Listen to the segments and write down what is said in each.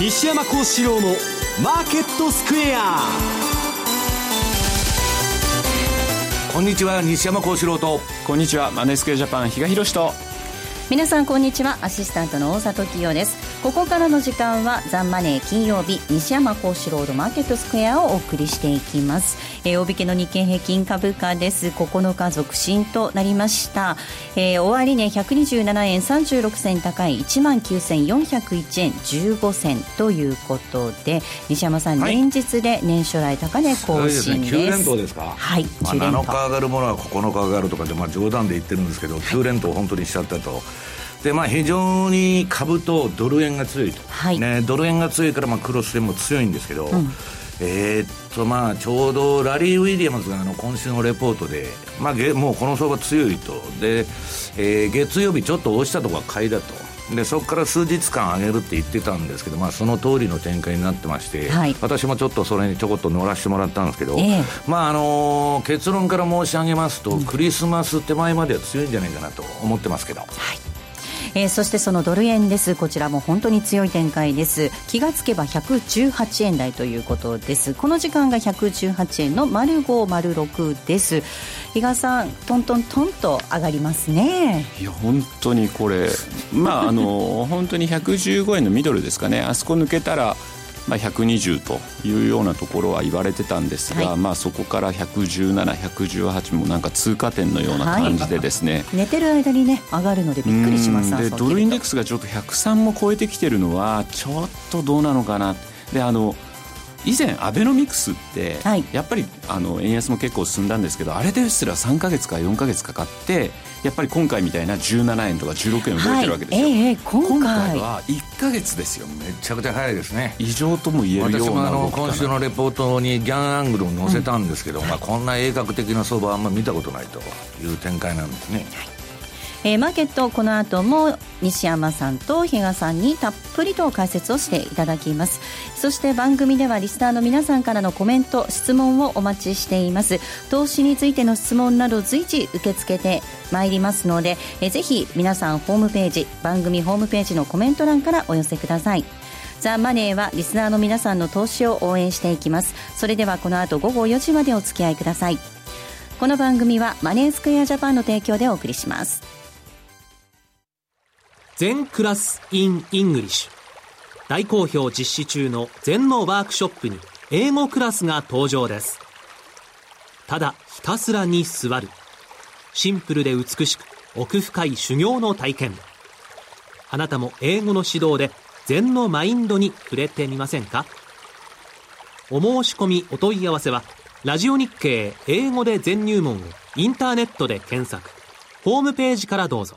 西山幸四郎のマーケットスクエア。こんにちは西山幸四郎と。こんにちはマネースクエアジャパン比嘉宏と。皆さんこんにちは。アシスタントの大里清ですここからの時間はザンマネー金曜日西山幸四郎のマーケットスクエアをお送りしていきます。えー、大引けの日経平均株価です。9日続伸となりました、えー、終値127円36銭高い1万9401円15銭ということで西山さん、はい、連日で年初来高値更新です。す、ね、9連投ですか？はい、まあ、7日上がるものは9日上がるとかで、まあ、冗談で言ってるんですけど9連投本当にしちゃったと。でまあ、非常に株とドル円が強いと、はい、ね、ドル円が強いからまあクロス円も強いんですけど、うん。えー、っとまあちょうどラリー・ウィリアムズがあの今週のレポートで、まあ、もうこの相場強いと。で、えー、月曜日ちょっと落ちたところは買いだと。でそこから数日間上げるって言ってたんですけど、まあ、その通りの展開になってまして、はい、私もちょっとそれにちょこっと乗らせてもらったんですけど、えー、まああのー、結論から申し上げますと、うん、クリスマス手前までは強いんじゃないかなと思ってますけど。はいえー、そしてそのドル円です。こちらも本当に強い展開です。気がつけば118円台ということです。この時間が118円の丸5丸6です。比嘉さんトントントンと上がりますね。いや本当にこれまああの本当に115円のミドルですかね。あそこ抜けたらまあ、120というようなところは言われてたんですが、はい、まあ、そこから117、118もなんか通過点のような感じでですね、はい、寝てる間にね上がるのでびっくりしますでドルインデックスがちょっと103も超えてきてるのはちょっとどうなのかなであの以前アベノミクスって、はい、やっぱりあの円安も結構進んだんですけどあれですら3か月か4か月かかってやっぱり今回みたいな17円とか16円動いてるわけですよ、はい。えー、今回。は1か月ですよ。めちゃくちゃ早いですね。異常とも言えるような私もあの今週のレポートにギャンアングルを載せたんですけど、うん、まあ、こんな鋭角的な相場はあんま見たことないという展開なんですね、はいえー、マーケットこの後も西山さんと比嘉さんにたっぷりと解説をしていただきます。そして番組ではリスナーの皆さんからのコメント質問をお待ちしています。投資についての質問など随時受け付けてまいりますので、えー、ぜひ皆さんホームページ番組ホームページのコメント欄からお寄せください。ザ・マネーはリスナーの皆さんの投資を応援していきます。それではこの後午後4時までお付き合いください。この番組はマネースクエアジャパンの提供でお送りします。禅クラス in English 大好評実施中の禅のワークショップに英語クラスが登場です。ただひたすらに座る。シンプルで美しく奥深い修行の体験。あなたも英語の指導で禅のマインドに触れてみませんか？お申し込みお問い合わせはラジオ日経英語で全入門をインターネットで検索。ホームページからどうぞ。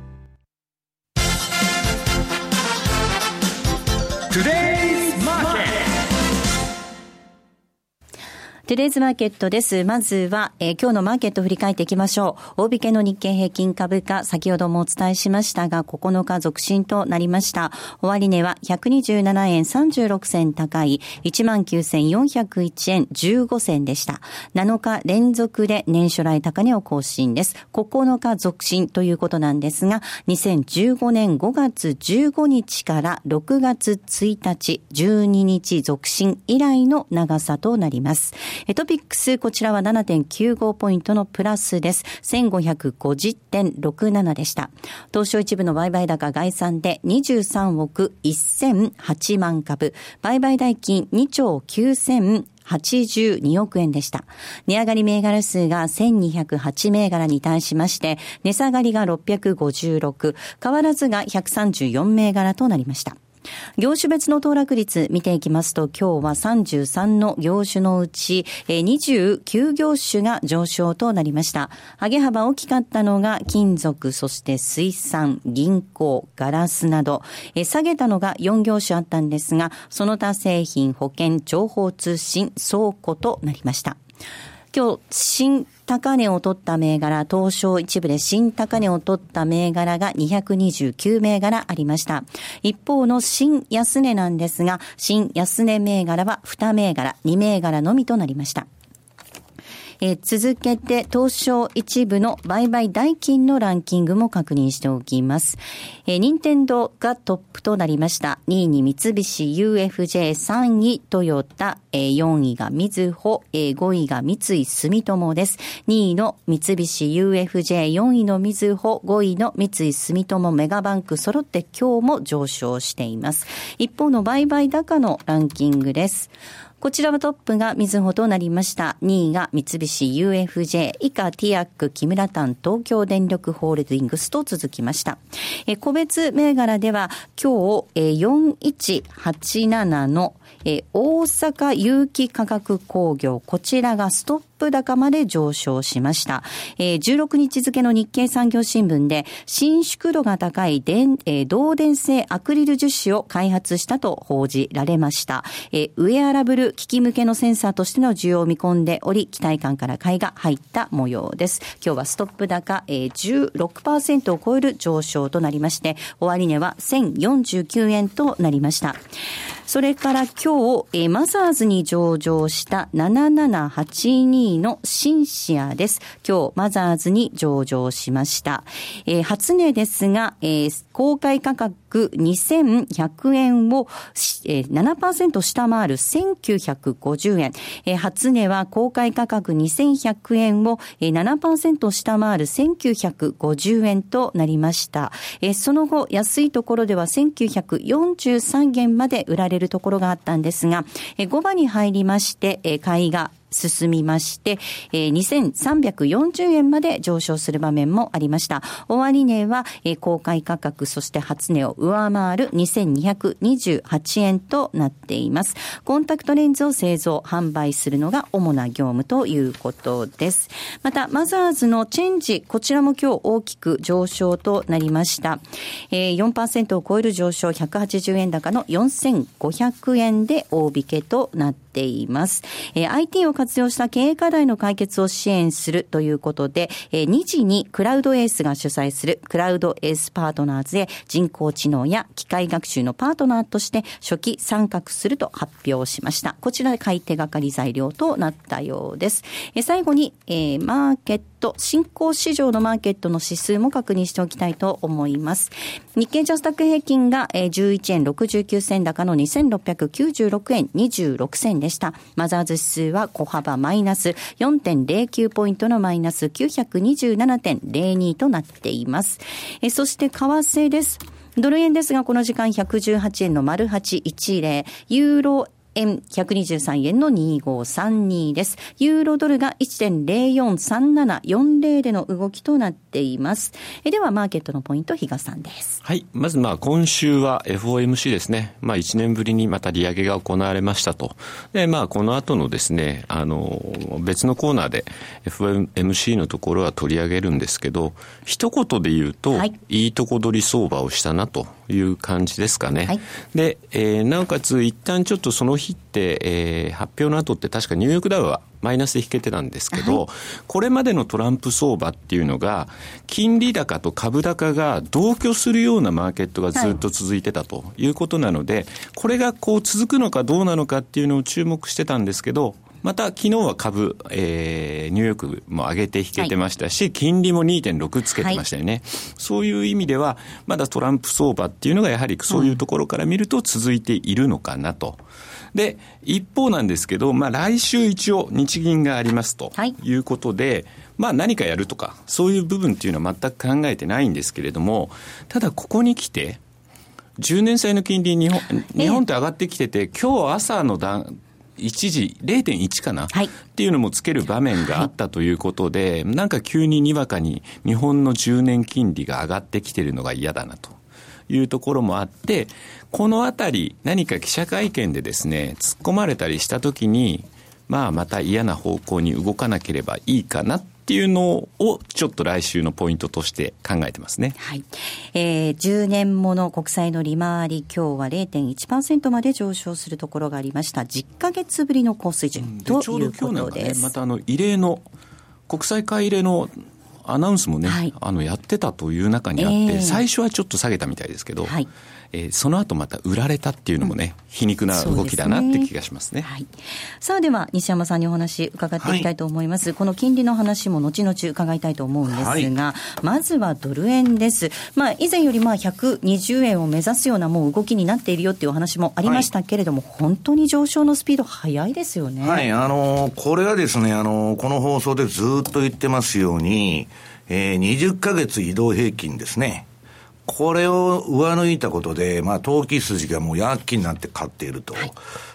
テレーズマーケットです。まずは、えー、今日のマーケットを振り返っていきましょう。大引けの日経平均株価、先ほどもお伝えしましたが、9日続伸となりました。終値は127円36銭高い、19,401円15銭でした。7日連続で年初来高値を更新です。9日続伸ということなんですが、2015年5月15日から6月1日、12日続伸以来の長さとなります。トピックス、こちらは7.95ポイントのプラスです。1550.67でした。東証一部の売買高概算で23億1008万株。売買代金2兆9000 82億円でした。値上がり銘柄数が1208銘柄に対しまして、値下がりが656、変わらずが134銘柄となりました。業種別の騰落率見ていきますと、今日は33の業種のうち、29業種が上昇となりました。上げ幅大きかったのが金属、そして水産、銀行、ガラスなど、下げたのが4業種あったんですが、その他製品、保険、情報通信、倉庫となりました。今日、新高値を取った銘柄、東証一部で新高値を取った銘柄が229銘柄ありました。一方の新安値なんですが、新安値銘柄は2銘柄、2銘柄のみとなりました。えー、続けて、東証一部の売買代金のランキングも確認しておきます。えー、任天堂がトップとなりました。2位に三菱 UFJ、3位トヨタ、えー、4位がみずほ、えー、5位が三井住友です。2位の三菱 UFJ、4位のみずほ、5位の三井住友メガバンク揃って今日も上昇しています。一方の売買高のランキングです。こちらはトップがみずほとなりました。2位が三菱 UFJ、以下ティアック、木村丹、東京電力ホールディングスと続きました。え個別銘柄では今日、え4187のえ大阪有機化学工業、こちらがストップ高まで上昇しました。えー、16日付の日経産業新聞で、伸縮度が高い電、えー、導電性アクリル樹脂を開発したと報じられました。えー、ウェアラブル機器向けのセンサーとしての需要を見込んでおり、期待感から買いが入った模様です。今日はストップ高、えー、16%を超える上昇となりまして、終値は1049円となりました。それから今日、えー、マザーズに上場した7782のシンシアです。今日、マザーズに上場しました。えー、初値ですが、えー、公開価格2100円を、えー、7%下回る1950円。えー、初値は公開価格2100円を、えー、7%下回る1950円となりました。えー、その後、安いところでは1943円まで売られるところがあったんですが、え5番に入りまして、え買いが進みまして、えー、2340円まで上昇する場面もありました。終値は、えー、公開価格、そして初値を上回る2228円となっています。コンタクトレンズを製造、販売するのが主な業務ということです。また、マザーズのチェンジ、こちらも今日大きく上昇となりました。えー、4%を超える上昇、180円高の4500円で大引けとなっています。えー、IT を活用した経営課題の解決を支援するということで、えー、2時にクラウドエースが主催するクラウドエースパートナーズへ人工知能や機械学習のパートナーとして初期参画すると発表しました。こちらで買い手がかり材料となったようです。えー、最後に、えー、マーケットト、新興市場のマーケットの指数も確認しておきたいと思います。日経ジャスタック平均が11円69銭高の2696円26銭でした。マザーズ指数は小幅マイナス4.09ポイントのマイナス927.02となっています。えそして為替です。ドル円ですが、この時間118円の丸810、ユーロ円123円の2532です。ユーロドルが1.043740での動きとなっています。えでは、マーケットのポイント、比嘉さんです。はい。まず、まあ、今週は FOMC ですね。まあ、1年ぶりにまた利上げが行われましたと。で、まあ、この後のですね、あの、別のコーナーで FOMC のところは取り上げるんですけど、一言で言うと、はい、いいとこ取り相場をしたなという感じですかね。はい、で、えー、なおかつ、一旦ちょっとその日って、えー、発表の後って確かニューヨークダウはマイナスで引けてたんですけど、はい、これまでのトランプ相場っていうのが、金利高と株高が同居するようなマーケットがずっと続いてたということなので、はい、これがこう続くのかどうなのかっていうのを注目してたんですけど、また昨日は株、えー、ニューヨークも上げて引けてましたし、はい、金利も2.6つけてましたよね、はい、そういう意味では、まだトランプ相場っていうのがやはりそういうところから見ると続いているのかなと。で、一方なんですけど、まあ来週一応日銀がありますとい。うことで、はい、まあ何かやるとか、そういう部分っていうのは全く考えてないんですけれども、ただここに来て、10年債の金利日本、日本って上がってきてて、今日朝の段、一時0.1かな、はい、っていうのもつける場面があったということで、はい、なんか急ににわかに日本の10年金利が上がってきてるのが嫌だなと。いうところもあって、このあたり、何か記者会見でですね、突っ込まれたりしたときに、まあ、また嫌な方向に動かなければいいかなっていうのをちょっと来週のポイントとして考えてますね。はい。えー、10年もの国債の利回り今日は0.1%まで上昇するところがありました。10ヶ月ぶりの高水準ということです。ちょうど今日なんかね、またあの異例の国債買い入れのアナウンスもね、はい、あのやってたという中にあって、えー、最初はちょっと下げたみたいですけど、はい、えー、その後また売られたっていうのもね、皮肉な動きだなって気がしますね。はい、さあでは、西山さんにお話伺っていきたいと思います。はい、この金利の話も後々伺いたいと思うんですが、はい、まずはドル円です。まあ、以前よりまあ120円を目指すようなもう動きになっているよっていうお話もありましたけれども、本当に上昇のスピード速いですよね。はい、あのー、これはですね、あのー、この放送でずっと言ってますように、えー、20ヶ月移動平均ですね。これを上抜いたことで、まあ、投機筋がもう躍起になって買っていると。はい、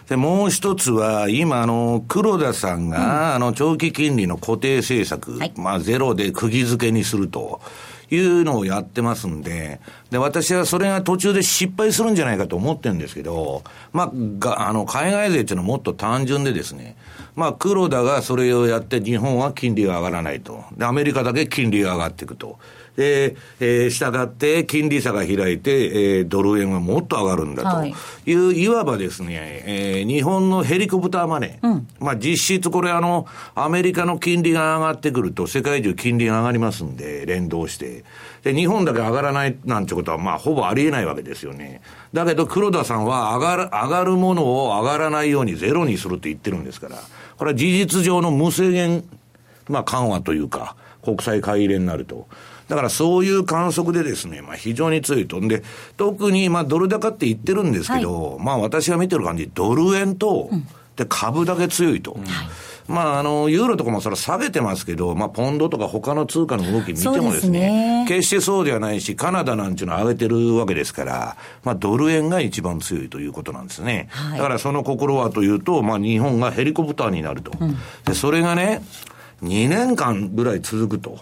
で、もう一つは、今、あの、黒田さんが、うん、あの、長期金利の固定政策、はい、まあ、ゼロで釘付けにすると。いうのをやってますんで、で、私はそれが途中で失敗するんじゃないかと思ってるんですけど、まあ、が、あの、海外税っていうのはもっと単純でですね、まあ、黒田がそれをやって、日本は金利が上がらないと。で、アメリカだけ金利が上がっていくと。で、えー、従って金利差が開いて、えー、ドル円はもっと上がるんだという、はい、いわばですね、えー、日本のヘリコプターマネー。うん、まあ実質これあの、アメリカの金利が上がってくると世界中金利が上がりますんで、連動して。で、日本だけ上がらないなんてことはまあほぼありえないわけですよね。だけど黒田さんは上がる、上がるものを上がらないようにゼロにするって言ってるんですから、これは事実上の無制限、まあ緩和というか、国際買い入れになると。だからそういう観測でですね、まあ非常に強いと。んで、特にまあドル高って言ってるんですけど、はい、まあ私が見てる感じ、ドル円と、で株だけ強いと。うんまあ、あの、ユーロとかもそれ下げてますけど、まあ、ポンドとか他の通貨の動き見てもですね、決してそうではないし、カナダなんていうのは上げてるわけですから、まあ、ドル円が一番強いということなんですね。はい、だからその心はというと、まあ、日本がヘリコプターになると。うん、で、それがね、2年間ぐらい続くと。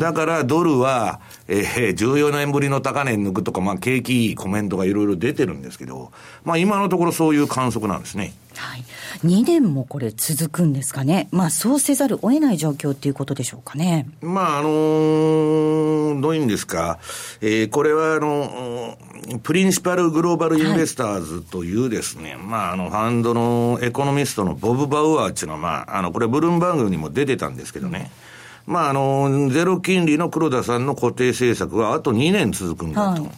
だからドルは、えー、14年ぶりの高値抜くとか、まあ、景気いいコメントがいろいろ出てるんですけど、まあ、今のところそういう観測なんですね。はい。2年もこれ続くんですかね。まあ、そうせざるを得ない状況っていうことでしょうかね。まあ、あのー、どういうんですか。えー、これは、あの、プリンシパルグローバルインベスターズというですね、はい、まあ、あの、ファンドのエコノミストのボブ・バウアーっていうのは、まあ、あの、これブルームバーグにも出てたんですけどね。うんまあ、あの、ゼロ金利の黒田さんの固定政策はあと2年続くんだと。は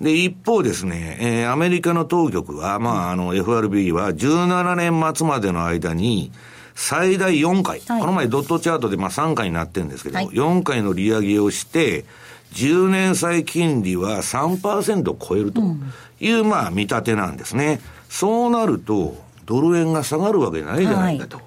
い、で、一方ですね、えー、アメリカの当局は、まあ、あの、FRB は17年末までの間に、最大4回、はい、この前ドットチャートでまあ3回になってるんですけど、はい、4回の利上げをして、10年債金利は3%を超えるという、まあ見立てなんですね。そうなると、ドル円が下がるわけないじゃないかと。い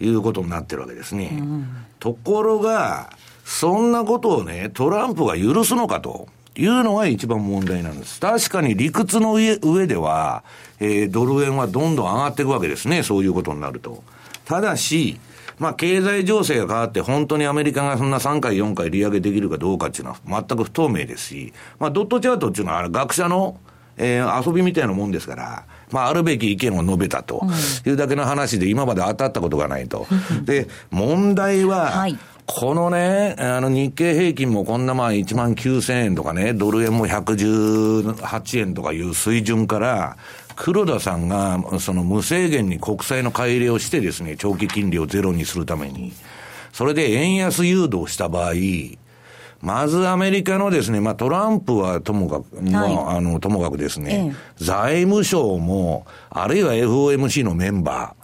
いうことになってるわけですね。うん、ところが、そんなことをね、トランプが許すのかと。いうのが一番問題なんです。確かに理屈の上上では、えー、ドル円はどんどん上がっていくわけですね。そういうことになると。ただし、まあ、経済情勢が変わって、本当にアメリカがそんな3回、4回利上げできるかどうかっていうのは全く不透明ですし、まあ、ドットチャートっていうのは学者の、えー、遊びみたいなもんですから、まあ、あるべき意見を述べたというだけの話で、今まで当たったことがないと。で、問題は、はい。このね、あの日経平均もこんなまあ1万9000円とかね、ドル円も118円とかいう水準から、黒田さんがその無制限に国債の買い入れをしてですね、長期金利をゼロにするために、それで円安誘導した場合、まずアメリカのですね、まあトランプはともかく、まあ、あの、ともかくですね、ええ、財務省も、あるいは FOMC のメンバー、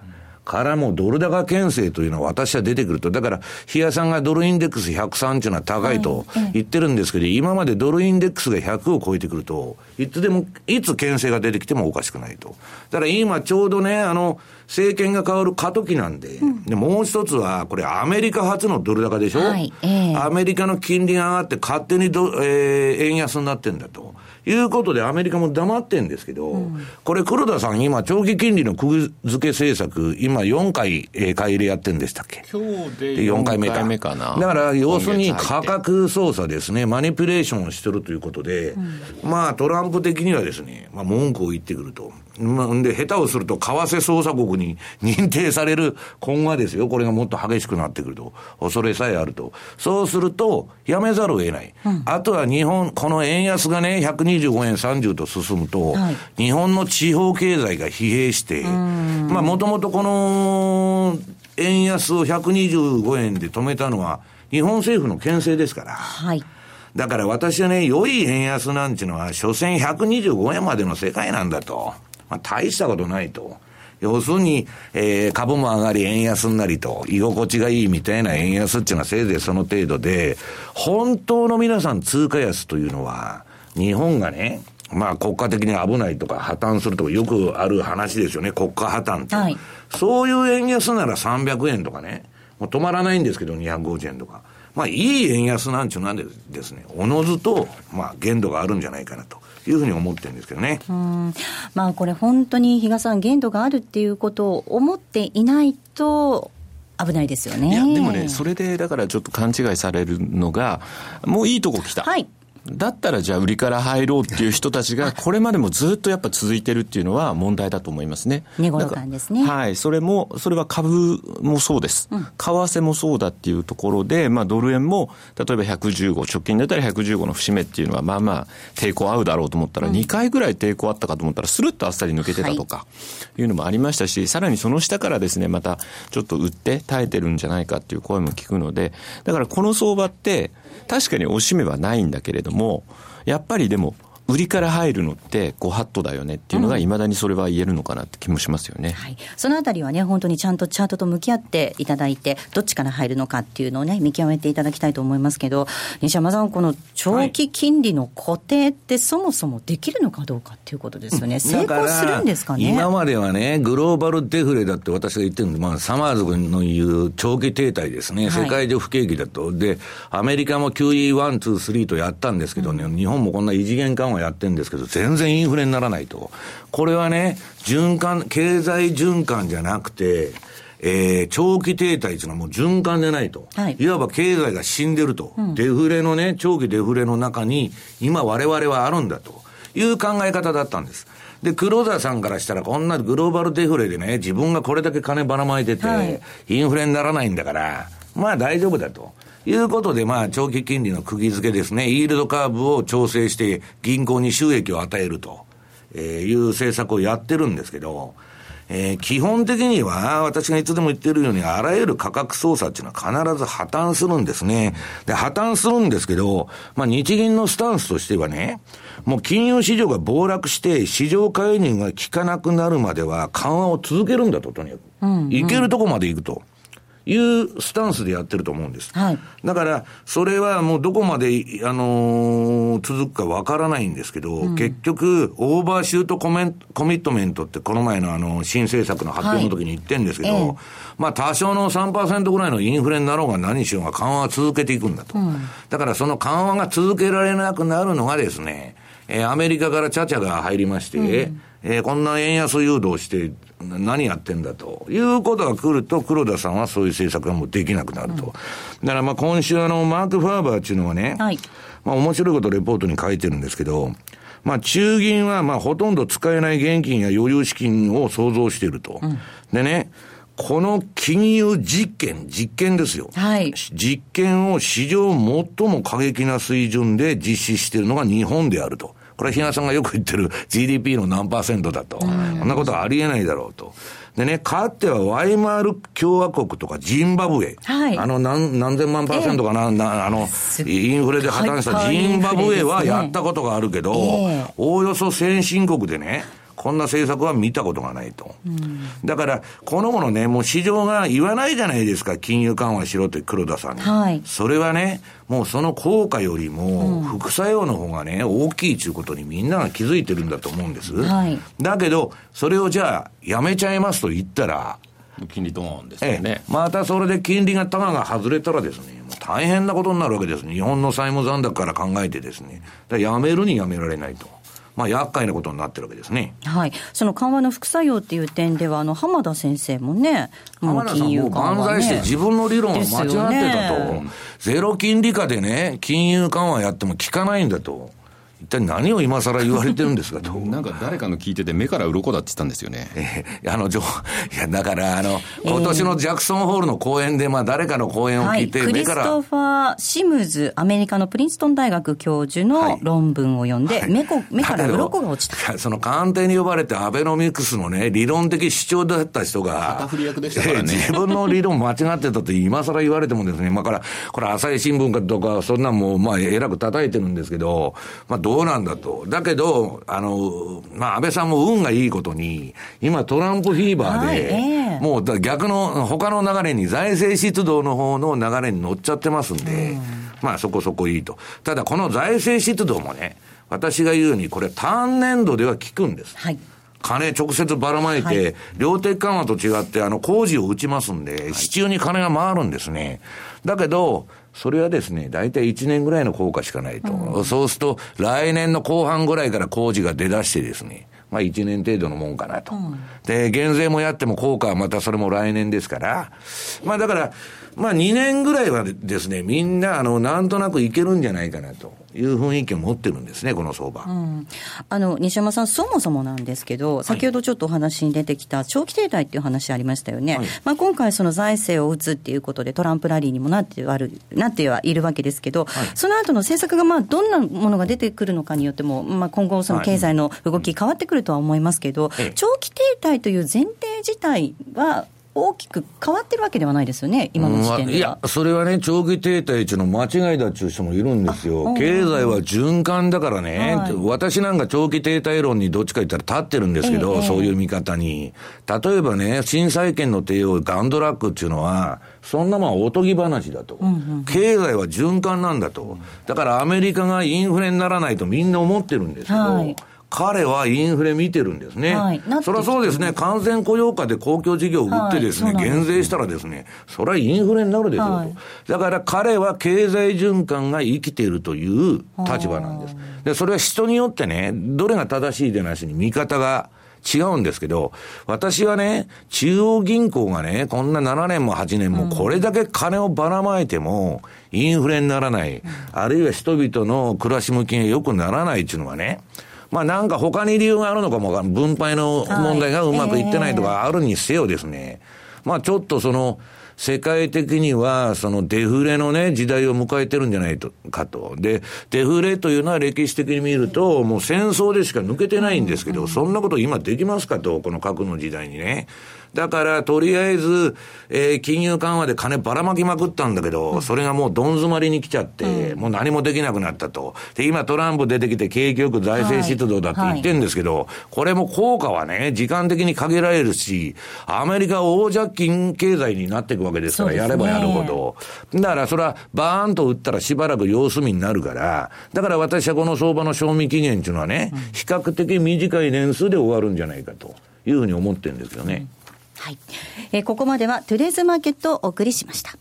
からもドル高牽制というのは私は出てくると。だから、比嘉さんがドルインデックス103というのは高いと言ってるんですけど、今までドルインデックスが100を超えてくると、いつでも、いつ牽制が出てきてもおかしくないと。だから今ちょうどね、あの、政権が変わる過渡期なんで、うん、で、もう一つは、これアメリカ初のドル高でしょ、はいえー、アメリカの金利が上がって勝手にド、えー、円安になってんだと。いうことでアメリカも黙ってんですけど、うん、これ黒田さん今長期金利の釘付け政策、今4回、えー、買い入れやってんでしたっけ？今日で4回目か。目かな。だから要するに価格操作ですね、マニピュレーションをしてるということで、うん、まあトランプ的にはですね、まあ文句を言ってくると。まあ、で、下手をすると、為替捜査国に 認定される今後はですよ、これがもっと激しくなってくると、恐れさえあると。そうすると、やめざるを得ない。うん、あとは日本、この円安がね、125円30と進むと、はい、日本の地方経済が疲弊して、まあ、もともとこの、円安を125円で止めたのは、日本政府の牽制ですから。はい。だから私はね、良い円安なんていうのは、所詮125円までの世界なんだと。まあ、大したことないと。要するに、えー、株も上がり、円安になりと、居心地がいいみたいな円安っていうのはせいぜいその程度で、本当の皆さん通貨安というのは、日本がね、まあ国家的に危ないとか破綻するとかよくある話ですよね、国家破綻と。はい、そういう円安なら300円とかね、もう止まらないんですけど、250円とか。まあいい円安なんちゅうなんでですね、おのずと、まあ限度があるんじゃないかなと。いうふうに思ってるんですけどね。まあこれ本当に比嘉さん限度があるっていうことを思っていないと危ないですよね。いや、でもね、それでだからちょっと勘違いされるのが、もういいとこ来た。はい。だったらじゃあ売りから入ろうっていう人たちが、これまでもずっとやっぱ続いてるっていうのは問題だと思いますね。値頃感ですね。はい。それも、それは株もそうです。うん、為替もそうだっていうところで、まあドル円も、例えば115、直近だったら115の節目っていうのは、まあまあ抵抗合うだろうと思ったら、2回ぐらい抵抗あったかと思ったら、スルッとあっさり抜けてたとか、いうのもありましたし、さらにその下からですね、またちょっと売って耐えてるんじゃないかっていう声も聞くので、だからこの相場って、確かにおしめはないんだけれども、やっぱりでも、売りから入るのってご法度だよねっていうのが、いまだにそれは言えるのかなって気もしますよね、うん、はい、そのあたりはね、本当にちゃんとチャートと向き合っていただいて、どっちから入るのかっていうのをね、見極めていただきたいと思いますけど、西山さん、この長期金利の固定って、そもそもできるのかどうかっていうことですよね、成功するんですかね？今まではね、グローバルデフレだって私が言ってるんで、まあ、サマーズ君の言う長期停滞ですね、世界中不景気だと、で、アメリカも QE1、2、3とやったんですけどね、うん、日本もこんな異次元緩和やってるんですけど、全然インフレにならないと。これはね、循環、経済循環じゃなくて、えー、長期停滞というのはもう循環でないと。はい、いわば経済が死んでると、うん、デフレのね、長期デフレの中に、今我々はあるんだという考え方だったんです。で、黒田さんからしたら、こんなグローバルデフレでね、自分がこれだけ金ばらまいてて、はい、インフレにならないんだから、まあ大丈夫だと。いうことで、まあ、長期金利の釘付けですね、イールドカーブを調整して銀行に収益を与えると、えいう政策をやってるんですけど、えー、基本的には、私がいつでも言ってるように、あらゆる価格操作っていうのは必ず破綻するんですね。で、破綻するんですけど、まあ、日銀のスタンスとしてはね、もう金融市場が暴落して、市場介入が効かなくなるまでは緩和を続けるんだと、とにかく。うんうん、いけるとこまで行くと。いうスタンスでやってると思うんです。はい、だから、それはもうどこまで、あのー、続くかわからないんですけど、うん、結局、オーバーシュートコメンコミットメントってこの前のあの、新政策の発表の時に言ってるんですけど、はいえー、まあ多少の3%ぐらいのインフレになろうが何しようが緩和は続けていくんだと。うん、だからその緩和が続けられなくなるのがですね、えー、アメリカからチャチャが入りまして、うんえー、こんな円安誘導して何やってんだということが来ると、黒田さんはそういう政策がもうできなくなると。うん、だからまあ今週あの、マーク・ファーバーっていうのはね、はい、まあ面白いことレポートに書いてるんですけど、まあ中銀はまあほとんど使えない現金や余裕資金を創造していると。うん、でね、この金融実験、実験ですよ。はい。実験を史上最も過激な水準で実施しているのが日本であると。これは日嘉さんがよく言ってる GDP の何パーセントだと。こんなことはありえないだろうと。でね、かつてはワイマール共和国とかジンバブエ。はい。あの何、何千万パーセントかな、えー、なあの、インフレで破綻したジンバブエはやったことがあるけど、おおよそ先進国でね、こんな政策は見たことがないと。うん、だから、このものね、もう市場が言わないじゃないですか、金融緩和しろって黒田さんに。はい、それはね、もうその効果よりも、副作用の方がね、大きいということにみんなが気づいてるんだと思うんです。はい、だけど、それをじゃあ、やめちゃいますと言ったら、金利ドーンですよね、またそれで金利が高が外れたらですね、もう大変なことになるわけです。日本の債務残高から考えてですね。やめるにやめられないと。まあ、厄介なことになってるわけですね。はい。その緩和の副作用っていう点では、あの、浜田先生もね、もう金融緩和、ね、万歳して自分の理論は間違ってたと、ね。ゼロ金利下でね、金融緩和やっても効かないんだと。一体何を今更言われてるんですか と。なんか誰かの聞いてて、目から鱗だって言ったんですよね。えー、あの、いや、だから、あの、今年のジャクソンホールの講演で、まあ、誰かの講演を聞いて、はい、目から。クリストファー・シムズ、アメリカのプリンストン大学教授の論文を読んで、はい、目こ目から鱗が落ちた。その官邸に呼ばれて、アベノミクスのね、理論的主張だった人が、旗振り役でしたからね。自分の理論間違ってたって今更言われてもですね、まあ、から、これ朝日新聞かとか、そんなんも、まあ、えらく叩いてるんですけど、まあ、どうなんだと。だけど、あの、まあ、安倍さんも運がいいことに、今トランプフィーバーで、はいえー、もう逆の、他の流れに財政出動の方の流れに乗っちゃってますんで、うん、まあそこそこいいと。ただこの財政出動もね、私が言うように、これ単年度では効くんです。はい金直接ばらまいて、はい、量的緩和と違って、あの、工事を打ちますんで、支柱に金が回るんですね。だけど、それはですね、大体1年ぐらいの効果しかないと。うん、そうすると、来年の後半ぐらいから工事が出だしてですね、まあ1年程度のもんかなと。うん、で、減税もやっても効果はまたそれも来年ですから、まあだから、まあ2年ぐらいはですね、みんなあの、なんとなくいけるんじゃないかなと。いう雰囲気を持ってるんですね、この相場、うん、あの西山さん、そもそもなんですけど、先ほどちょっとお話に出てきた長期停滞っていう話ありましたよね、はい、まあ、今回、その財政を打つっていうことで、トランプラリーにもなってはるなってはいるわけですけど、はい、その後の政策がまあどんなものが出てくるのかによっても、まあ、今後、その経済の動き、変わってくるとは思いますけど、はい、長期停滞という前提自体は、大きく変わってるわけではないですよね、今の時点でいや、それはね、長期停滞中の間違いだっていう人もいるんですよ。経済は循環だからね、はい、私なんか長期停滞論にどっちか言ったら立ってるんですけど、えー、そういう見方に。例えばね、新債権の帝王、ガンドラックっていうのは、そんなもんおとぎ話だと、うんうん。経済は循環なんだと。だからアメリカがインフレにならないとみんな思ってるんですけど、はい彼はインフレ見てるんですね。はい、それはそうですね、完全雇用化で公共事業を売ってですね、はい、減税したらですね、それはインフレになるでしょうと。はい、だから彼は経済循環が生きているという立場なんです。で、それは人によってね、どれが正しいでなしに見方が違うんですけど、私はね、中央銀行がね、こんな7年も8年もこれだけ金をばらまいても、インフレにならない、あるいは人々の暮らし向きが良くならないっていうのはね、まあなんか他に理由があるのかも。分配の問題がうまくいってないとかあるにせよですね。まあちょっとその、世界的には、そのデフレのね、時代を迎えてるんじゃないかと。で、デフレというのは歴史的に見ると、もう戦争でしか抜けてないんですけど、そんなこと今できますかと、この核の時代にね。だから、とりあえず、えー、金融緩和で金ばらまきまくったんだけど、それがもうどん詰まりに来ちゃって、もう何もできなくなったと。で、今トランプ出てきて景気よく財政出動だって言ってるんですけど、これも効果はね、時間的に限られるし、アメリカ大借金経済になっていくわけですから、やればやるほど。だからそれはバーンと売ったらしばらく様子見になるから、だから私はこの相場の賞味期限っていうのはね、比較的短い年数で終わるんじゃないかというふうに思ってるんですよね。うんはい。えー、ここまではトゥデーズマーケットをお送りしました。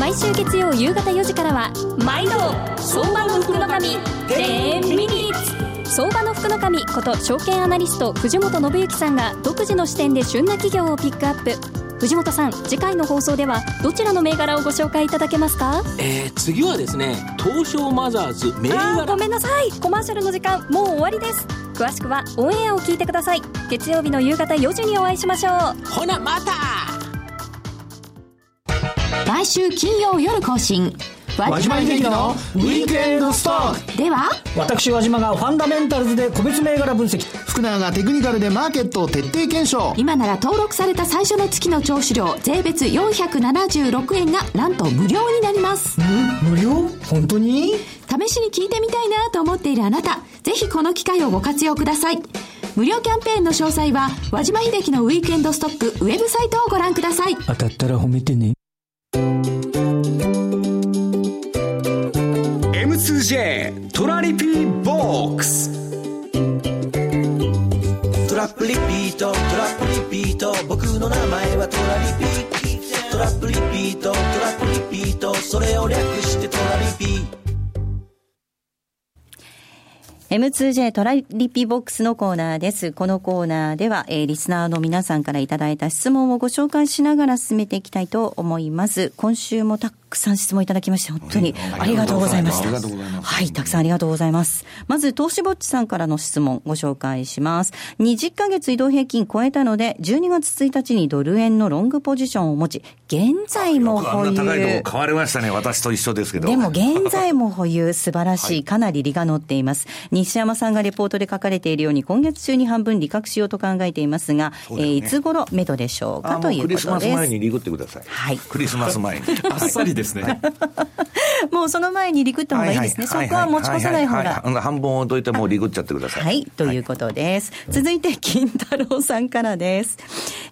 毎週月曜夕方4時からは、毎度相場の福の神10ミニッツ相場の福の神こと証券アナリスト藤本信之さんが独自の視点で旬な企業をピックアップ藤本さん次回の放送ではどちらの銘柄をご紹介いただけますか？えー、次はですね東証マザーズ銘柄。ごめんなさい。コマーシャルの時間もう終わりです。詳しくはオンエアを聞いてください。月曜日の夕方4時にお会いしましょう。ほなまた。毎週金曜夜更新和島秀樹のウィークエンドストック。では私和島がファンダメンタルズで個別銘柄分析。福永がテクニカルでマーケットを徹底検証。今なら登録された最初の月の聴取料税別476円がなんと無料になります。無料？本当に？試しに聞いてみたいなと思っているあなたぜひこの機会をご活用ください。無料キャンペーンの詳細は和島秀樹のウィークエンドストックウェブサイトをご覧ください。当たったら褒めてね DJ トラリピーボックス。トラップリピートトラップリピート。僕の名前はトラリピトラップリピートトラップリピート。それを略してトラリピ M2J トラリピボックスのコーナーです。このコーナーでは、えー、リスナーの皆さんからいただいた質問をご紹介しながら進めていきたいと思います。今週もたくさん質問いただきまして、本当にありがとうございました。はい、たくさんありがとうございます。まず、投資ぼっちさんからの質問ご紹介します。20ヶ月移動平均超えたので、12月1日にドル円のロングポジションを持ち、現在も保有。高いとこ買われましたね、私と一緒ですけど。でも、現在も保有、素晴らしい、かなり利が乗っています。西山さんがレポートで書かれているように、今月中に半分利確しようと考えていますが、すね、えー、いつ頃目処でしょうかということです。クリスマス前にリグってください。はい。クリスマス前に。あっさりですね。もうその前にリグった方がいいですね。そこは持ち越さない方が。半分置いといてもうリグっちゃってください。はい。ということです。続いて、金太郎さんからです。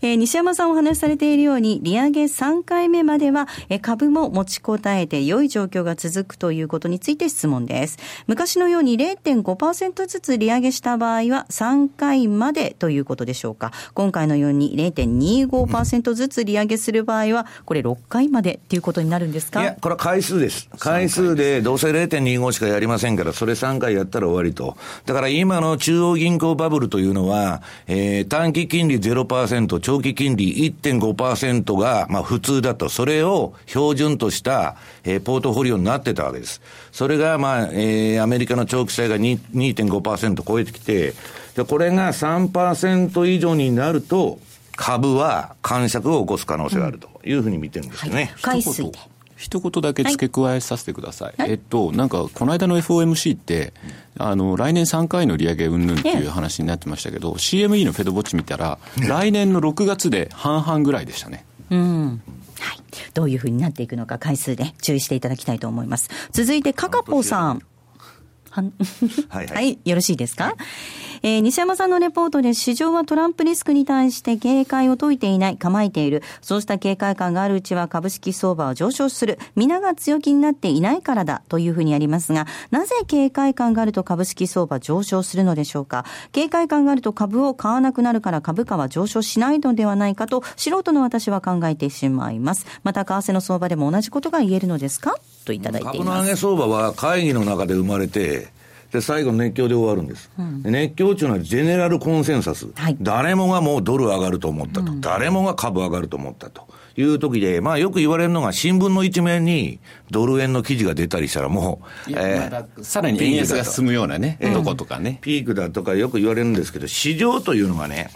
えー、西山さんお話しされているように、利上げ3回目までは、えー、株も持ちこたえて良い状況が続くということについて質問です。昔のように0.5%ずつ利上げした場合は3回までということでしょうか。今回のように0.25%ずつ利上げする場合は、これ6回までっていうことになるんですか？いや、これは回数です。回数でどうせ0.25しかやりませんから、それ3回やったら終わりと。だから今の中央銀行バブルというのは、えー、短期金利0%、長期金利1.5%が、まあ普通だと。それを標準とした、えー、ポートフォリオになってたわけです。それが、まあ、えー、アメリカの長期債が2.5%超えてきて、で、これが3%以上になると、株は感触を起こす可能性があるというふうに見てるんですよね。はい。一言だけ付け加えさせてください、はい、えっと、なんか、この間の FOMC って、あの来年3回の利上げうんぬんっていう話になってましたけど、CME のフェドウォッチ見たら、来年の6月で半々ぐらいでしたね。うん。はい、どういうふうになっていくのか、回数で注意していただきたいと思います。続いて、カカポさん。はい、はい、はい、よろしいですか、はいえー、西山さんのレポートで市場はトランプリスクに対して警戒を解いていない、構えている。そうした警戒感があるうちは株式相場は上昇する。皆が強気になっていないからだというふうにありますが、なぜ警戒感があると株式相場上昇するのでしょうか？警戒感があると株を買わなくなるから株価は上昇しないのではないかと、素人の私は考えてしまいます。また、為替の相場でも同じことが言えるのですか？といただいています。株の上げ相場は会議の中で生まれて、で、最後熱狂で終わるんです。うん、熱狂っていうのはジェネラルコンセンサス。はい、誰もがもうドル上がると思ったと。うん、誰もが株上がると思ったと。いう時で、まあよく言われるのが新聞の一面にドル円の記事が出たりしたらもう、えー、さらに円安が進むようなね、とことかね。ピークだとかよく言われるんですけど、市場というのがね、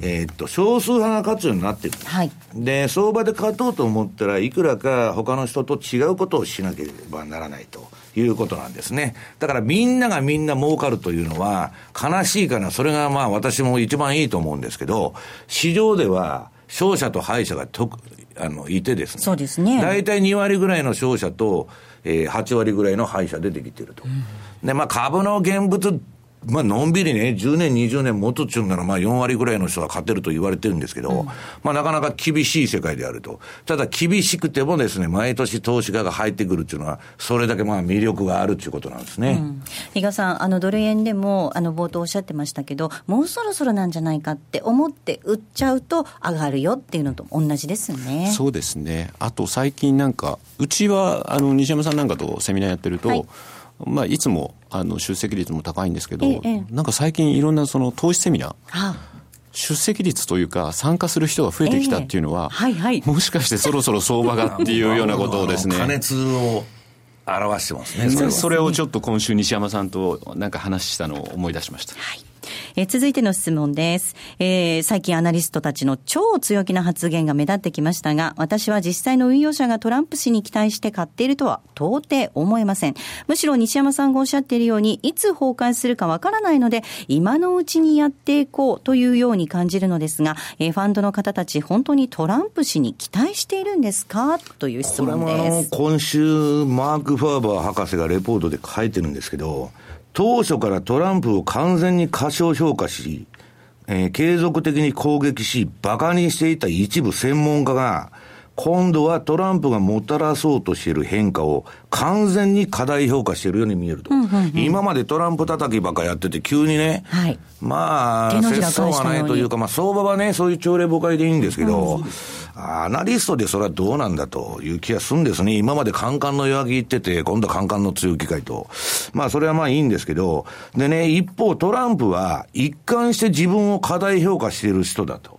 えー、っと、少数派が勝つようになってる。はい。で、相場で勝とうと思ったらいくらか他の人と違うことをしなければならないと。いうことなんですね。だからみんながみんな儲かるというのは悲しいかな、それがまあ私も一番いいと思うんですけど、市場では勝者と敗者がとあのいてですね。そうですね。大体2割ぐらいの勝者と、えー、8割ぐらいの敗者でできていると。うん、で、まあ株の現物まあ、のんびりね、10年、20年元っちゅうなら、まあ、4割ぐらいの人が勝てると言われてるんですけど、うん、まあ、なかなか厳しい世界であると。ただ、厳しくてもですね、毎年投資家が入ってくるっていうのは、それだけまあ、魅力があるっていうことなんですね。うん、比嘉さん、あの、ドル円でも、あの、冒頭おっしゃってましたけど、もうそろそろなんじゃないかって思って売っちゃうと上がるよっていうのと同じですね。そうですね。あと、最近なんか、うちは、あの、西山さんなんかとセミナーやってると、はいまあ、いつもあの出席率も高いんですけど、ええ、なんか最近いろんなその投資セミナー、はあ、出席率というか参加する人が増えてきたっていうのは、えはいはい、もしかしてそろそろ相場がっていうようなことをですね。加熱を表してますね。そそれをちょっと今週西山さんとなんか話したのを思い出しました。はいえ、続いての質問です。えー、最近アナリストたちの超強気な発言が目立ってきましたが、私は実際の運用者がトランプ氏に期待して買っているとは到底思えません。むしろ西山さんがおっしゃっているように、いつ崩壊するかわからないので、今のうちにやっていこうというように感じるのですが、えー、ファンドの方たち、本当にトランプ氏に期待しているんですか？という質問です。今週、マーク・ファーバー博士がレポートで書いてるんですけど、当初からトランプを完全に過小評価し、えー、継続的に攻撃し、馬鹿にしていた一部専門家が、今度はトランプがもたらそうとしている変化を完全に過大評価しているように見えると。うんうんうん、今までトランプ叩きばっかやってて、急にね、はい、まあ、節操がないというか、まあ、相場はね、そういう朝礼誤解でいいんですけど、うんアナリストでそれはどうなんだという気がするんですね。今までカンカンの弱気言ってて、今度はカンカンの強気かいと。まあそれはまあいいんですけど、でね、一方トランプは一貫して自分を過大評価している人だと。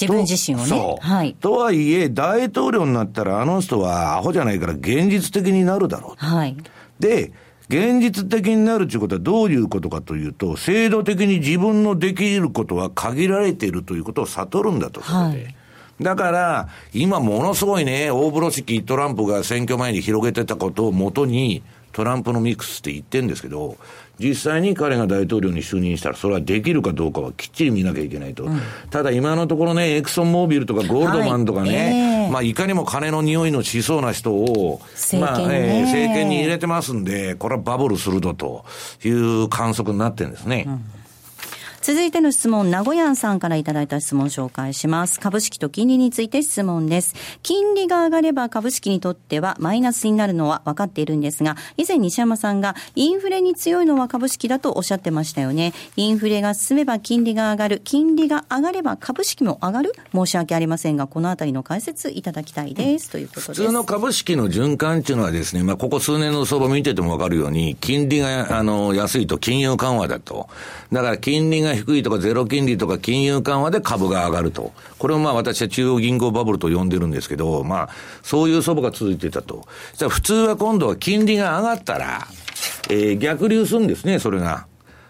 自分自身をね。そう。はい。とはいえ、大統領になったらあの人はアホじゃないから現実的になるだろう。はい。で、現実的になるということはどういうことかというと、制度的に自分のできることは限られているということを悟るんだと。はいだから、今ものすごいね、大風呂敷トランプが選挙前に広げてたことをもとに、トランプのミックスって言ってんですけど、実際に彼が大統領に就任したら、それはできるかどうかはきっちり見なきゃいけないと。うん、ただ今のところね、エクソンモービルとかゴールドマンとかね、はいえ。ー、まあいかにも金の匂いのしそうな人を、まあ、えー、政権に入れてますんで、これはバブルするぞという観測になってるんですね。うん続いての質問、名古屋さんからいただいた質問を紹介します。株式と金利について質問です。金利が上がれば株式にとってはマイナスになるのは分かっているんですが、以前西山さんがインフレに強いのは株式だとおっしゃってましたよね。インフレが進めば金利が上がる。金利が上がれば株式も上がる申し訳ありませんが、このあたりの解説いただきたいです。ということです。普通の株式の循環っていうのはですね、まあ、ここ数年の相場見てても分かるように、金利が、あの、安いと金融緩和だと。だから金利が低いとかゼロ金利とか金融緩和で株が上がると。これをまあ私は中央銀行バブルと呼んでるんですけど、まあそういう相場が続いてたと。じゃあ普通は今度は金利が上がったら、えー、逆流するんですね、それが。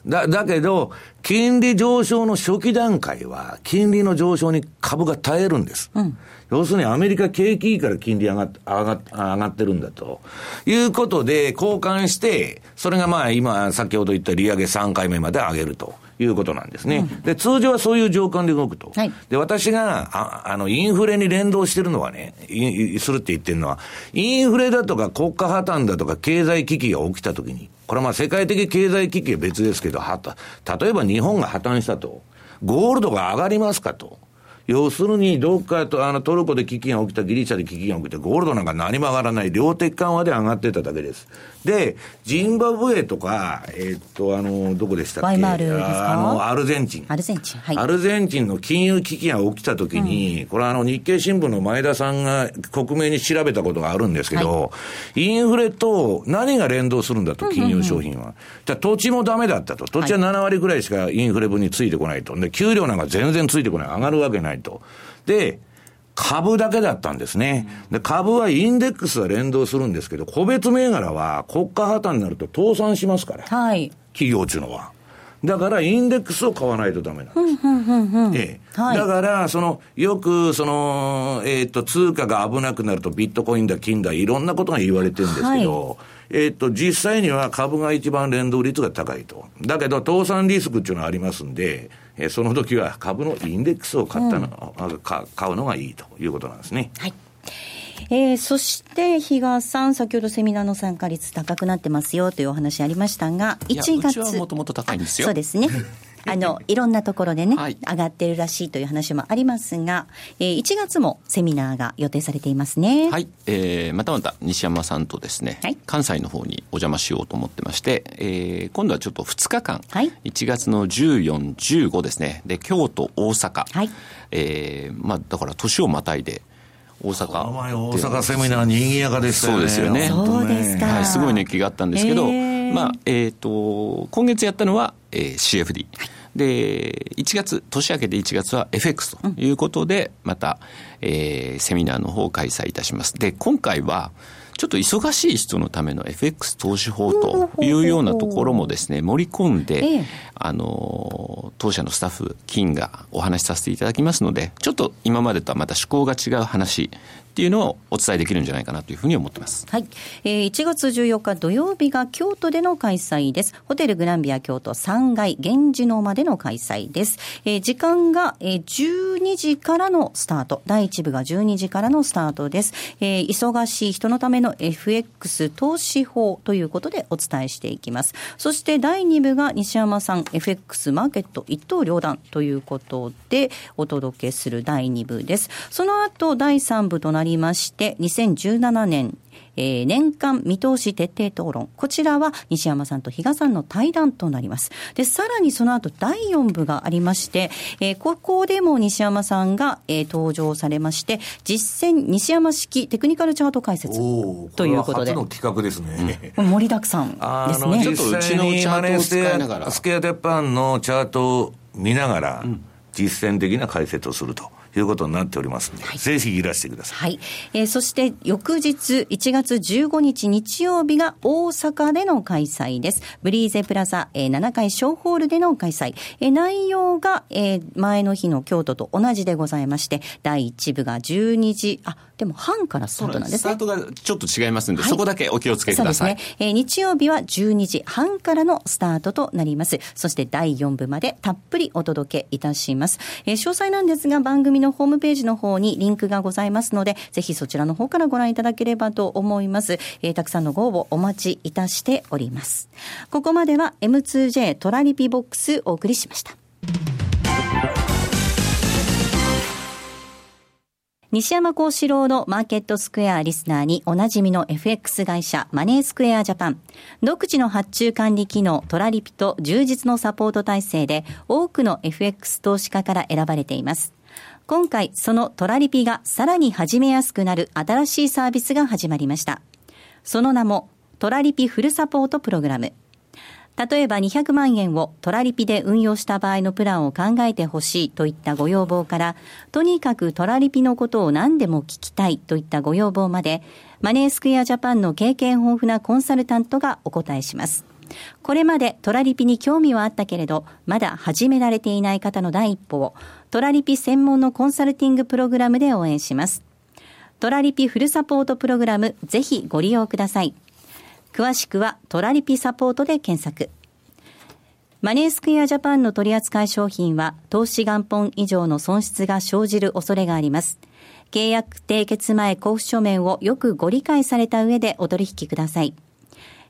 だ、だけど、金利上昇の初期段階は、金利の上昇に株が耐えるんです。うん、要するにアメリカ景気いいから金利上がっ上が上がってるんだと。いうことで、交換して、それがまあ今、先ほど言った利上げ3回目まで上げると。いうことなんですね。うん、で、通常はそういう条件で動くと。はい、で、私が、ああの、インフレに連動してるのはね、するって言ってるのは、インフレだとか国家破綻だとか経済危機が起きたときに、これはまあ世界的経済危機は別ですけど、はた、例えば日本が破綻したと、ゴールドが上がりますかと。要するに、どっかと、あの、トルコで危機が起きた、ギリシャで危機が起きて、ゴールドなんか何も上がらない、量的緩和で上がってただけです。で、ジンバブエとか、えー、っと、あの、どこでしたっけ？あの、アルゼンチン。アルゼンチン。はい。アルゼンチンの金融危機が起きたときに、うん、これはあの、日経新聞の前田さんが克明に調べたことがあるんですけど、はい、インフレと何が連動するんだと、金融商品は。うんうんうん、じゃ土地もダメだったと。土地は7割ぐらいしかインフレ分についてこないと。で、給料なんか全然ついてこない。上がるわけないと。で、株だけだったんですね。で、株はインデックスは連動するんですけど、個別銘柄は国家破綻になると倒産しますから。はい。企業っていうのは。だから、インデックスを買わないとダメなんです。ええ。はい、だから、その、よく、その、えっ、ー、と、通貨が危なくなると、ビットコインだ、金だ、いろんなことが言われてるんですけど、はいえっ、と、実際には株が一番連動率が高いと。だけど、倒産リスクっていうのはありますんで、えー、その時は株のインデックスを買ったの、うん、買うのがいいということなんですね。はい。えー、そして、比嘉さん、先ほどセミナーの参加率高くなってますよというお話ありましたが、1月。うちはもともと高いんですよ。そうですね。あの、いろんなところでね、はい、上がってるらしいという話もありますが、えー、1月もセミナーが予定されていますね。はい。えー、またまた西山さんとですね、はい、関西の方にお邪魔しようと思ってまして、えー、今度はちょっと2日間、はい、1月の14、15ですね、で、京都、大阪、はい、えー、まあ、だから年をまたいで、大阪。この前大阪セミナーに賑やかでしたよね。そうですよね。そうですか。はい、すごい熱気があったんですけど、まあ、えっ、ー、と、今月やったのは、えー、CFD。はいで、1月、年明けて1月は FX ということで、また、えー、セミナーの方を開催いたします。で、今回は、ちょっと忙しい人のための FX 投資法というようなところもですね、盛り込んで、あの、当社のスタッフ、金がお話しさせていただきますので、ちょっと今までとはまた趣向が違う話っていうのをお伝えできるんじゃないかなというふうに思ってます。はい。えー、1月14日土曜日が京都での開催です。ホテルグランビア京都3階源氏の間での開催です。えー、時間が、えー、12時からのスタート。第1部が12時からのスタートです。えー、忙しい人のための FX 投資法ということでお伝えしていきます。そして第2部が西山さん FX マーケット一刀両断ということでお届けする第2部です。その後第3部となりりまして、2017年えー、年間見通し徹底討論。こちらは西山さんと比嘉さんの対談となります。で、さらにその後第4部がありまして、えー、ここでも西山さんが、えー、登場されまして、実践西山式テクニカルチャート解説ということで。初の企画ですね。うん、盛りだくさんですね。ちょっとうちのチャートを使いながら。スケアテッパンのチャートを見ながら、実践的な解説をすると。いうことになっておりますので、はい、ぜひいらしてください。はい。えー、そして翌日1月15日日曜日が大阪での開催です。ブリーゼプラザ、えー、7階小ホールでの開催。えー、内容が、えー、前の日の京都と同じでございまして、第1部が12時、あ、でも半からスタートなんですね。スタートがちょっと違いますんで、はい、そこだけお気をつけください。そうですね。えー、日曜日は12時半からのスタートとなります。そして第4部までたっぷりお届けいたします。えー、詳細なんですが番組のホームページの方にリンクがございますので、ぜひそちらの方からご覧いただければと思います。えー、たくさんのご応募お待ちいたしております。ここまでは M2J トラリピボックスお送りしました。西山幸四郎のマーケットスクエアリスナーにおなじみの FX 会社マネースクエアジャパン。独自の発注管理機能トラリピと充実のサポート体制で多くの FX 投資家から選ばれています。今回そのトラリピがさらに始めやすくなる新しいサービスが始まりました。その名もトラリピフルサポートプログラム。例えば200万円をトラリピで運用した場合のプランを考えてほしいといったご要望から、とにかくトラリピのことを何でも聞きたいといったご要望まで、マネースクエアジャパンの経験豊富なコンサルタントがお答えします。これまでトラリピに興味はあったけれど、まだ始められていない方の第一歩を、トラリピ専門のコンサルティングプログラムで応援します。トラリピフルサポートプログラム、ぜひご利用ください。詳しくはトラリピサポートで検索。マネースクエアジャパンの取扱い商品は投資元本以上の損失が生じる恐れがあります。契約締結前交付書面をよくご理解された上でお取引ください。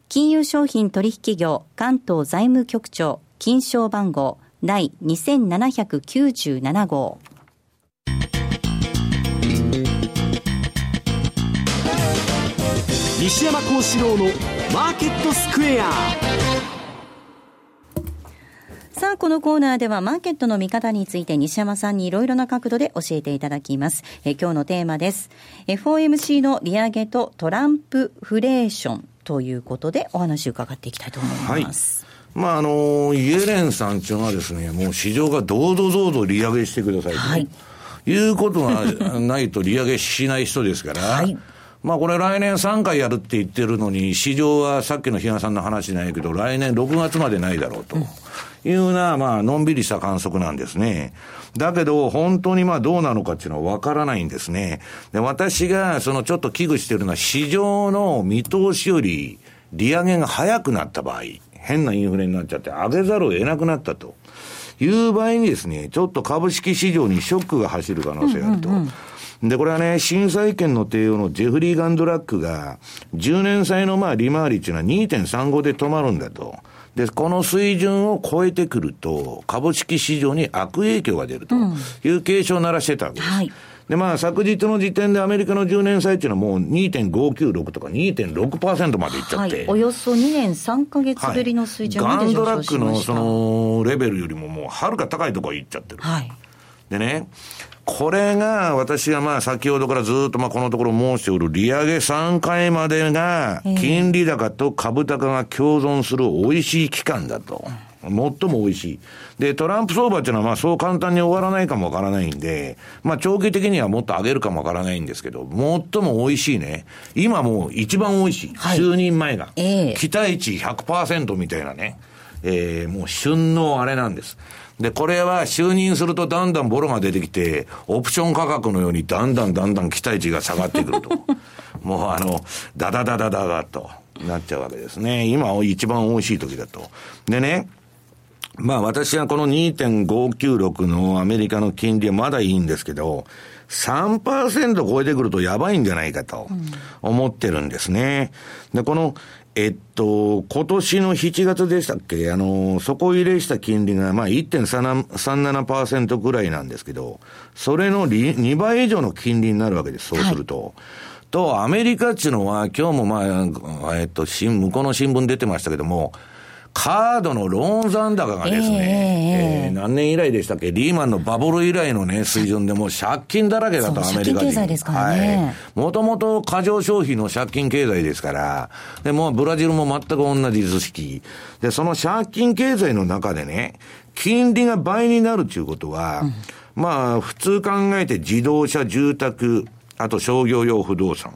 金融商品取引業関東財務局長金賞番号第2797号。西山幸四郎のマーケットスクエアさあ、このコーナーではマーケットの見方について西山さんにいろいろな角度で教えていただきます。え今日のテーマです。FOMC の利上げとトランプフレーションということでお話を伺っていきたいと思います。はいまあ、あの、イエレンさんっていうのはですね、もう市場がどうぞどうぞ利上げしてくださいと。はい。いうことがないと利上げしない人ですから、はい、まあこれ来年3回やるって言ってるのに、市場はさっきの比嘉さんの話ないけど、来年6月までないだろうと。いうような、まあ、のんびりした観測なんですね。だけど、本当にまあどうなのかっていうのはわからないんですね。で、私がそのちょっと危惧してるのは、市場の見通しより利上げが早くなった場合、変なインフレになっちゃって上げざるを得なくなったと。いう場合にですね、ちょっと株式市場にショックが走る可能性があると。うんうんうんで、これはね、審査意見の提案のジェフリー・ガンドラックが、10年債のまあ利回りっていうのは2.35で止まるんだと。で、この水準を超えてくると、株式市場に悪影響が出るという警鐘を鳴らしてたわけです。うんはいで、まあ、昨日の時点でアメリカの10年債っていうのはもう2.596とか2.6%までいっちゃって、はい、およそ2年3か月ぶりの水準まで上昇しました、はい、ガンドラックのそのレベルよりももうはるか高いところいっちゃってる。はい。でね、これが私がまあ先ほどからずっとまあこのところ申しておる利上げ3回までが金利高と株高が共存する美味しい期間だと。最も美味しい。で、トランプ相場っていうのはまあそう簡単に終わらないかもわからないんで、まあ長期的にはもっと上げるかもわからないんですけど、最も美味しいね。今もう一番美味しい。はい、就任前が。えー、期待値100%みたいなね。えー、もう旬のあれなんです。で、これは就任するとだんだんボロが出てきて、オプション価格のようにだんだんだんだん期待値が下がってくると。もうあの、ダダダダダダとなっちゃうわけですね。今一番美味しい時だと。でね、まあ私はこの2.596のアメリカの金利はまだいいんですけど、3%超えてくるとやばいんじゃないかと思ってるんですね。で、このえっと、今年の7月でしたっけあの、底入れした金利が、まあ1.37%ぐらいなんですけど、それの2倍以上の金利になるわけです、そうすると。はいと、アメリカっていうのは、今日もまあ、えっと、向こうの新聞出てましたけども、カードのローン残高がですね、えー、えー、何年以来でしたっけ、リーマンのバブル以来のね、水準でもう借金だらけだと、アメリカ人。経済ですからね。もともと過剰消費の借金経済ですから、で、もうブラジルも全く同じ図式。で、その借金経済の中でね、金利が倍になるということは、うん、まあ、普通考えて自動車、住宅、あと商業用不動産。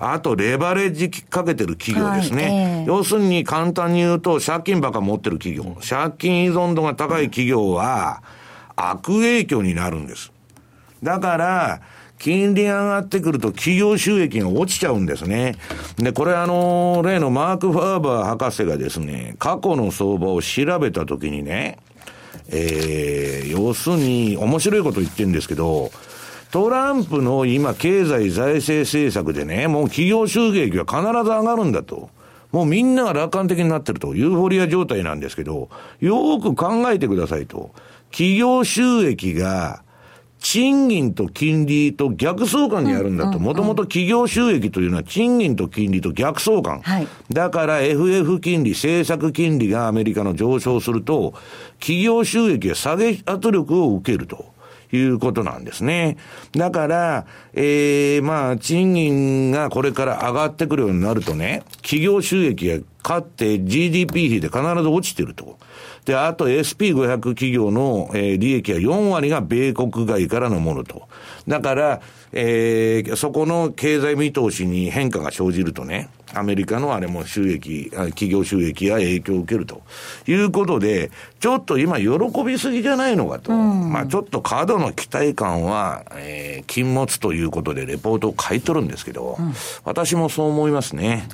あと、レバレッジかけてる企業ですね。はいえー、要するに簡単に言うと、借金ばか持ってる企業。借金依存度が高い企業は、悪影響になるんです。だから、金利が上がってくると企業収益が落ちちゃうんですね。で、これあの、例のマーク・ファーバー博士がですね、過去の相場を調べたときにね、えー、要するに面白いこと言ってるんですけど、トランプの今、経済財政政策でね、もう企業収益は必ず上がるんだと。もうみんなが楽観的になってると、ユーフォリア状態なんですけど、よーく考えてくださいと。企業収益が、賃金と金利と逆相関にあるんだと。もともと企業収益というのは賃金と金利と逆相関。はい、だから FF 金利、政策金利がアメリカの上昇すると、企業収益が下げ圧力を受けると。いうことなんですね。だから、ええー、まあ、賃金がこれから上がってくるようになるとね、企業収益が勝って GDP 比で必ず落ちてると。で、あと SP500 企業の、えー、利益は4割が米国外からのものと。だから、えー、そこの経済見通しに変化が生じるとね、アメリカのあれも収益、企業収益が影響を受けるということで、ちょっと今喜びすぎじゃないのかと。うん、まあちょっと過度の期待感は、えー、禁物ということでレポートを書いとるんですけど、うん、私もそう思いますね。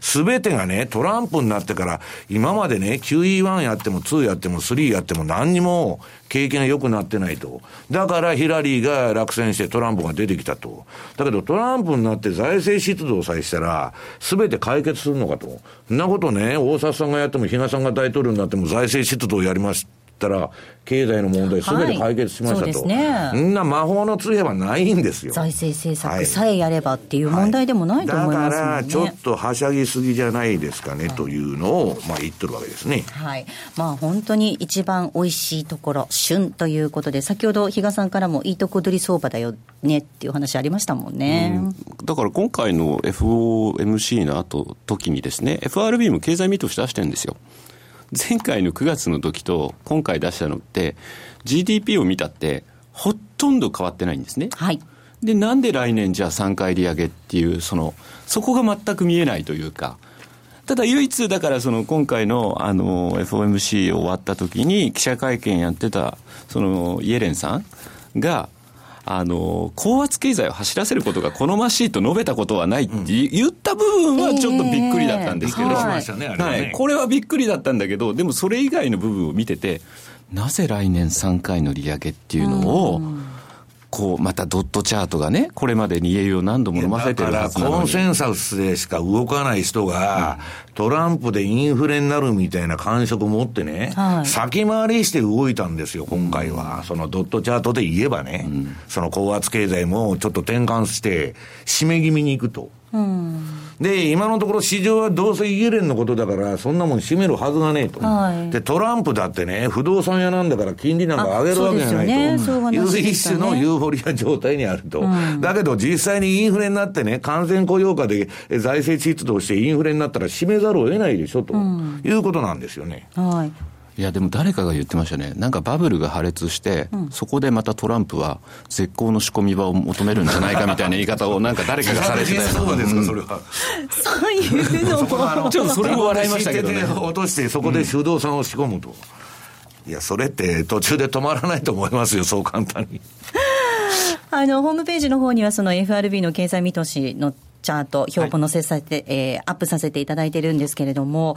す、べ、てがね、トランプになってから、今までね、QE1 やっても2やっても3やっても何にも景気が良くなってないと。だからヒラリーが落選してトランプが出てきたと。だけどトランプになって財政出動さえしたら、すべて解決するのかと。そんなことね、大沢さんがやっても、比嘉さんが大統領になっても財政出動やりましたら、経済の問題すべて解決しましたと、はい、ね、んな魔法の杖はないんですよ。財政政策さえやればっていう問題でもないと思います、ね。はい、だからちょっとはしゃぎすぎじゃないですかね、というのを、まあ、言ってるわけですね、はい。まあ、本当に一番おいしいところ旬ということで先ほど比嘉さんからもいいとこ取り相場だよねっていう話ありましたもんね、うん、だから今回の FOMC の後時にですね FRB も経済見通し出してるんですよ前回の9月の時と今回出したのって GDP を見たってほとんど変わってないんですね。はい。で、なんで来年じゃあ3回利上げっていう、その、そこが全く見えないというか、ただ唯一、だからその今回のあの FOMC 終わった時に記者会見やってた、そのイエレンさんが、あの、高圧経済を走らせることが好ましいと述べたことはないって言った部分はちょっとびっくりだったんですけど、はい、これはびっくりだったんだけど、でもそれ以外の部分を見てて、なぜ来年3回の利上げっていうのを、こう、またドットチャートがね、これまでに家を何度も飲ませてるはずなのコンセンサスでしか動かない人が、うん、トランプでインフレになるみたいな感触を持ってね、はい、先回りして動いたんですよ、今回は。うん、そのドットチャートで言えばね、うん、その高圧経済もちょっと転換して、締め気味に行くと。で、今のところ市場はどうせイエレンのことだから、そんなもん閉めるはずがねえと、はい、で、トランプだってね、不動産屋なんだから金利なんか上げるわけじゃないと、ね、いう一種のユーフォリア状態にあると、うん、だけど実際にインフレになってね、完全雇用化で財政出動してインフレになったら閉めざるを得ないでしょと、うん、いうことなんですよね。はいいやでも誰かが言ってましたね、なんかバブルが破裂して、うん、そこでまたトランプは絶好の仕込み場を求めるんじゃないかみたいな言い方を、なんか誰かがされてたそうですか、それは。そういうのも、ちょっとそれも笑いましたけどね。落として、そこで不動産を仕込むと。いや、それって途中で止まらないと思いますよ、そう簡単に。あの、ホームページの方には、その FRB の経済見通しのチャート、表も載せさせて、はい、えー、アップさせていただいてるんですけれども、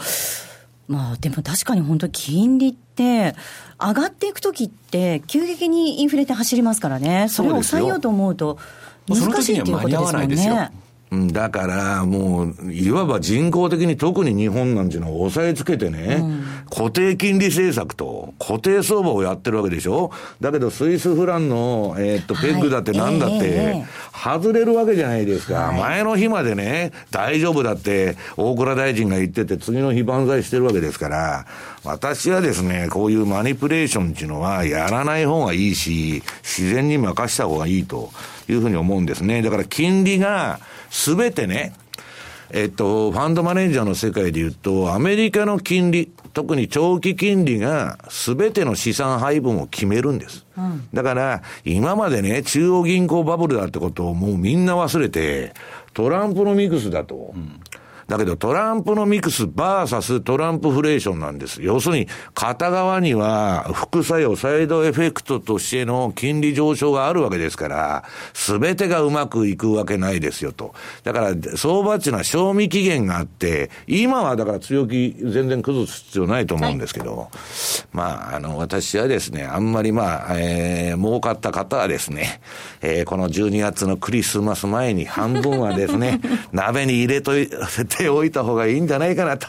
まあ、でも確かに本当、金利って、上がっていくときって、急激にインフレって走りますからね、それを抑えようと思うと、難しいっていうことですもんね。だからもう、いわば人工的に特に日本なんていうのを押さえつけてね、うん、固定金利政策と固定相場をやってるわけでしょ？だけどスイスフランの、えー、っと、ペッグだってなんだって、外れるわけじゃないですか、はい、前の日までね、大丈夫だって大蔵大臣が言ってて次の日万歳してるわけですから、私はですね、こういうマニプレーションっていうのはやらない方がいいし、自然に任した方がいいというふうに思うんですね。だから金利が、すべてね、えっと、ファンドマネージャーの世界で言うと、アメリカの金利、特に長期金利がすべての資産配分を決めるんです。うん、だから、今までね、中央銀行バブルだってことをもうみんな忘れて、トランプのミクスだと。うんだけどトランプのミクスバーサストランプフレーションなんです。要するに、片側には副作用、サイドエフェクトとしての金利上昇があるわけですから、すべてがうまくいくわけないですよと。だから、相場っていうのは賞味期限があって、今はだから強気全然崩す必要ないと思うんですけど、はい、まあ、あの、私はですね、あんまりまあ、えー、儲かった方はですね、えー、この12月のクリスマス前に半分はですね、鍋に入れといて、ておいた方がいいんじゃないかなと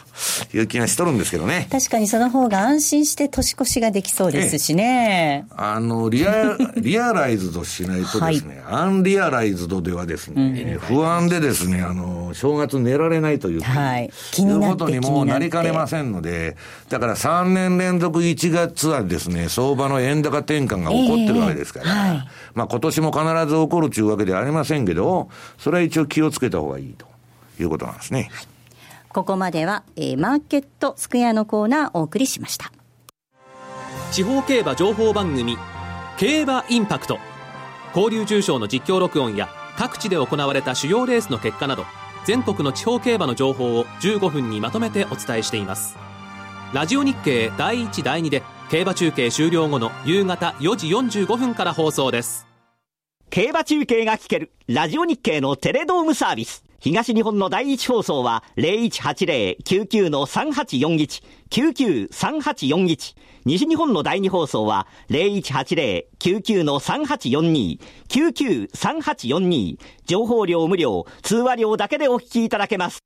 いう気がしとるんですけどね。確かにその方が安心して年越しができそうですしね。あの、リア、リアライズドしないとですね、はい、アンリアライズドではですね、うん、不安でですね、あの、正月寝られないという、はい、気にないうことにもなりかねませんので、だから3年連続1月はですね、相場の円高転換が起こってるわけですから、えーはい、まあ今年も必ず起こるというわけではありませんけど、それは一応気をつけた方がいいと。いうことなんですね。はい、ここまでは、えー、マーケットスクエアのコーナーお送りしました。地方競馬情報番組競馬インパクト。交流重賞の実況録音や各地で行われた主要レースの結果など全国の地方競馬の情報を15分にまとめてお伝えしています。ラジオ日経第1第2で競馬中継終了後の夕方4時45分から放送です。競馬中継が聞けるラジオ日経のテレドームサービス東日本の第一放送は0180-99-3841、99-3841。西日本の第二放送は0180-99-3842、99-3842。情報量無料、通話料だけでお聞きいただけます。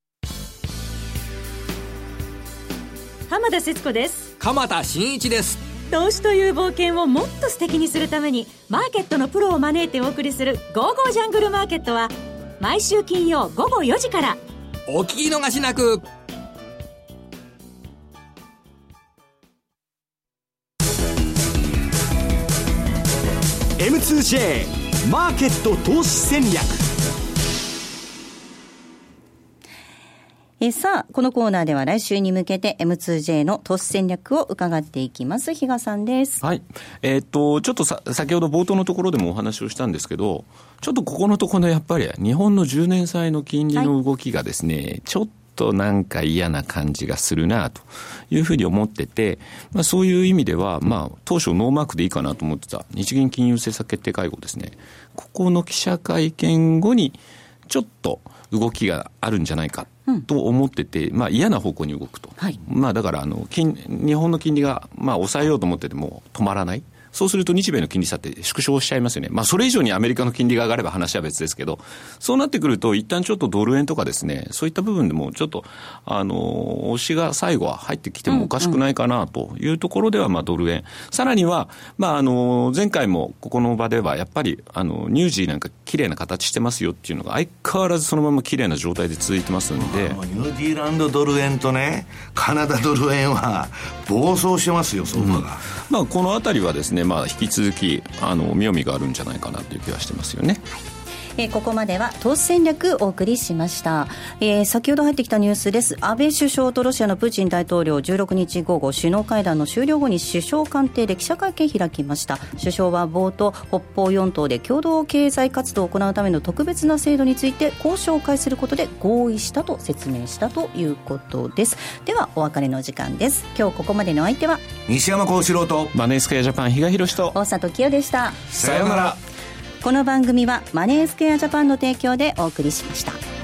浜田節子です。鎌田新一です。投資という冒険をもっと素敵にするためにマーケットのプロを招いてお送りする「ゴーゴージャングルマーケット」は毎週金曜午後4時から。お聞き逃しなく。M2J マーケット投資戦略えさあ、このコーナーでは来週に向けて M2J の投資戦略を伺っていきます。比嘉さんです。はい。えー、っと、ちょっとさ、先ほど冒頭のところでもお話をしたんですけど、ちょっとここのところやっぱり日本の10年債の金利の動きがですね、はい、ちょっとなんか嫌な感じがするなというふうに思ってて、まあ、そういう意味では、まあ、当初ノーマークでいいかなと思ってた日銀金融政策決定会合ですね、ここの記者会見後に、ちょっと動きがあるんじゃないかと思ってて、まあ、嫌な方向に動くと、はい、まあ、だからあの金、日本の金利が、まあ、抑えようと思ってても止まらない。そうすると日米の金利差って縮小しちゃいますよね。まあ、それ以上にアメリカの金利が上がれば話は別ですけど、そうなってくると、一旦ちょっとドル円とかですね、そういった部分でもちょっと、あの、押しが最後は入ってきてもおかしくないかなというところでは、まあ、ドル円。さらには、まあ、あの、前回もここの場では、やっぱり、あの、ニュージーなんか綺麗な形してますよっていうのが、相変わらずそのまま綺麗な状態で続いてますんで。ニュージーランドドル円とね、カナダドル円は暴走してますよ、相場が。うん、まあ、このあたりはですね、まあ、引き続きあの妙味があるんじゃないかなという気がしてますよね。えー、ここまでは投資戦略お送りしました、えー、先ほど入ってきたニュースです。安倍首相とロシアのプーチン大統領16日午後首脳会談の終了後に首相官邸で記者会見開きました。首相は冒頭北方四島で共同経済活動を行うための特別な制度について交渉を開することで合意したと説明したということです。ではお別れの時間です。今日ここまでの相手は西山幸四郎とマネースクエアジャパン比嘉宏と。大里清でした。さようならこの番組はマネースクエアジャパンの提供でお送りしました。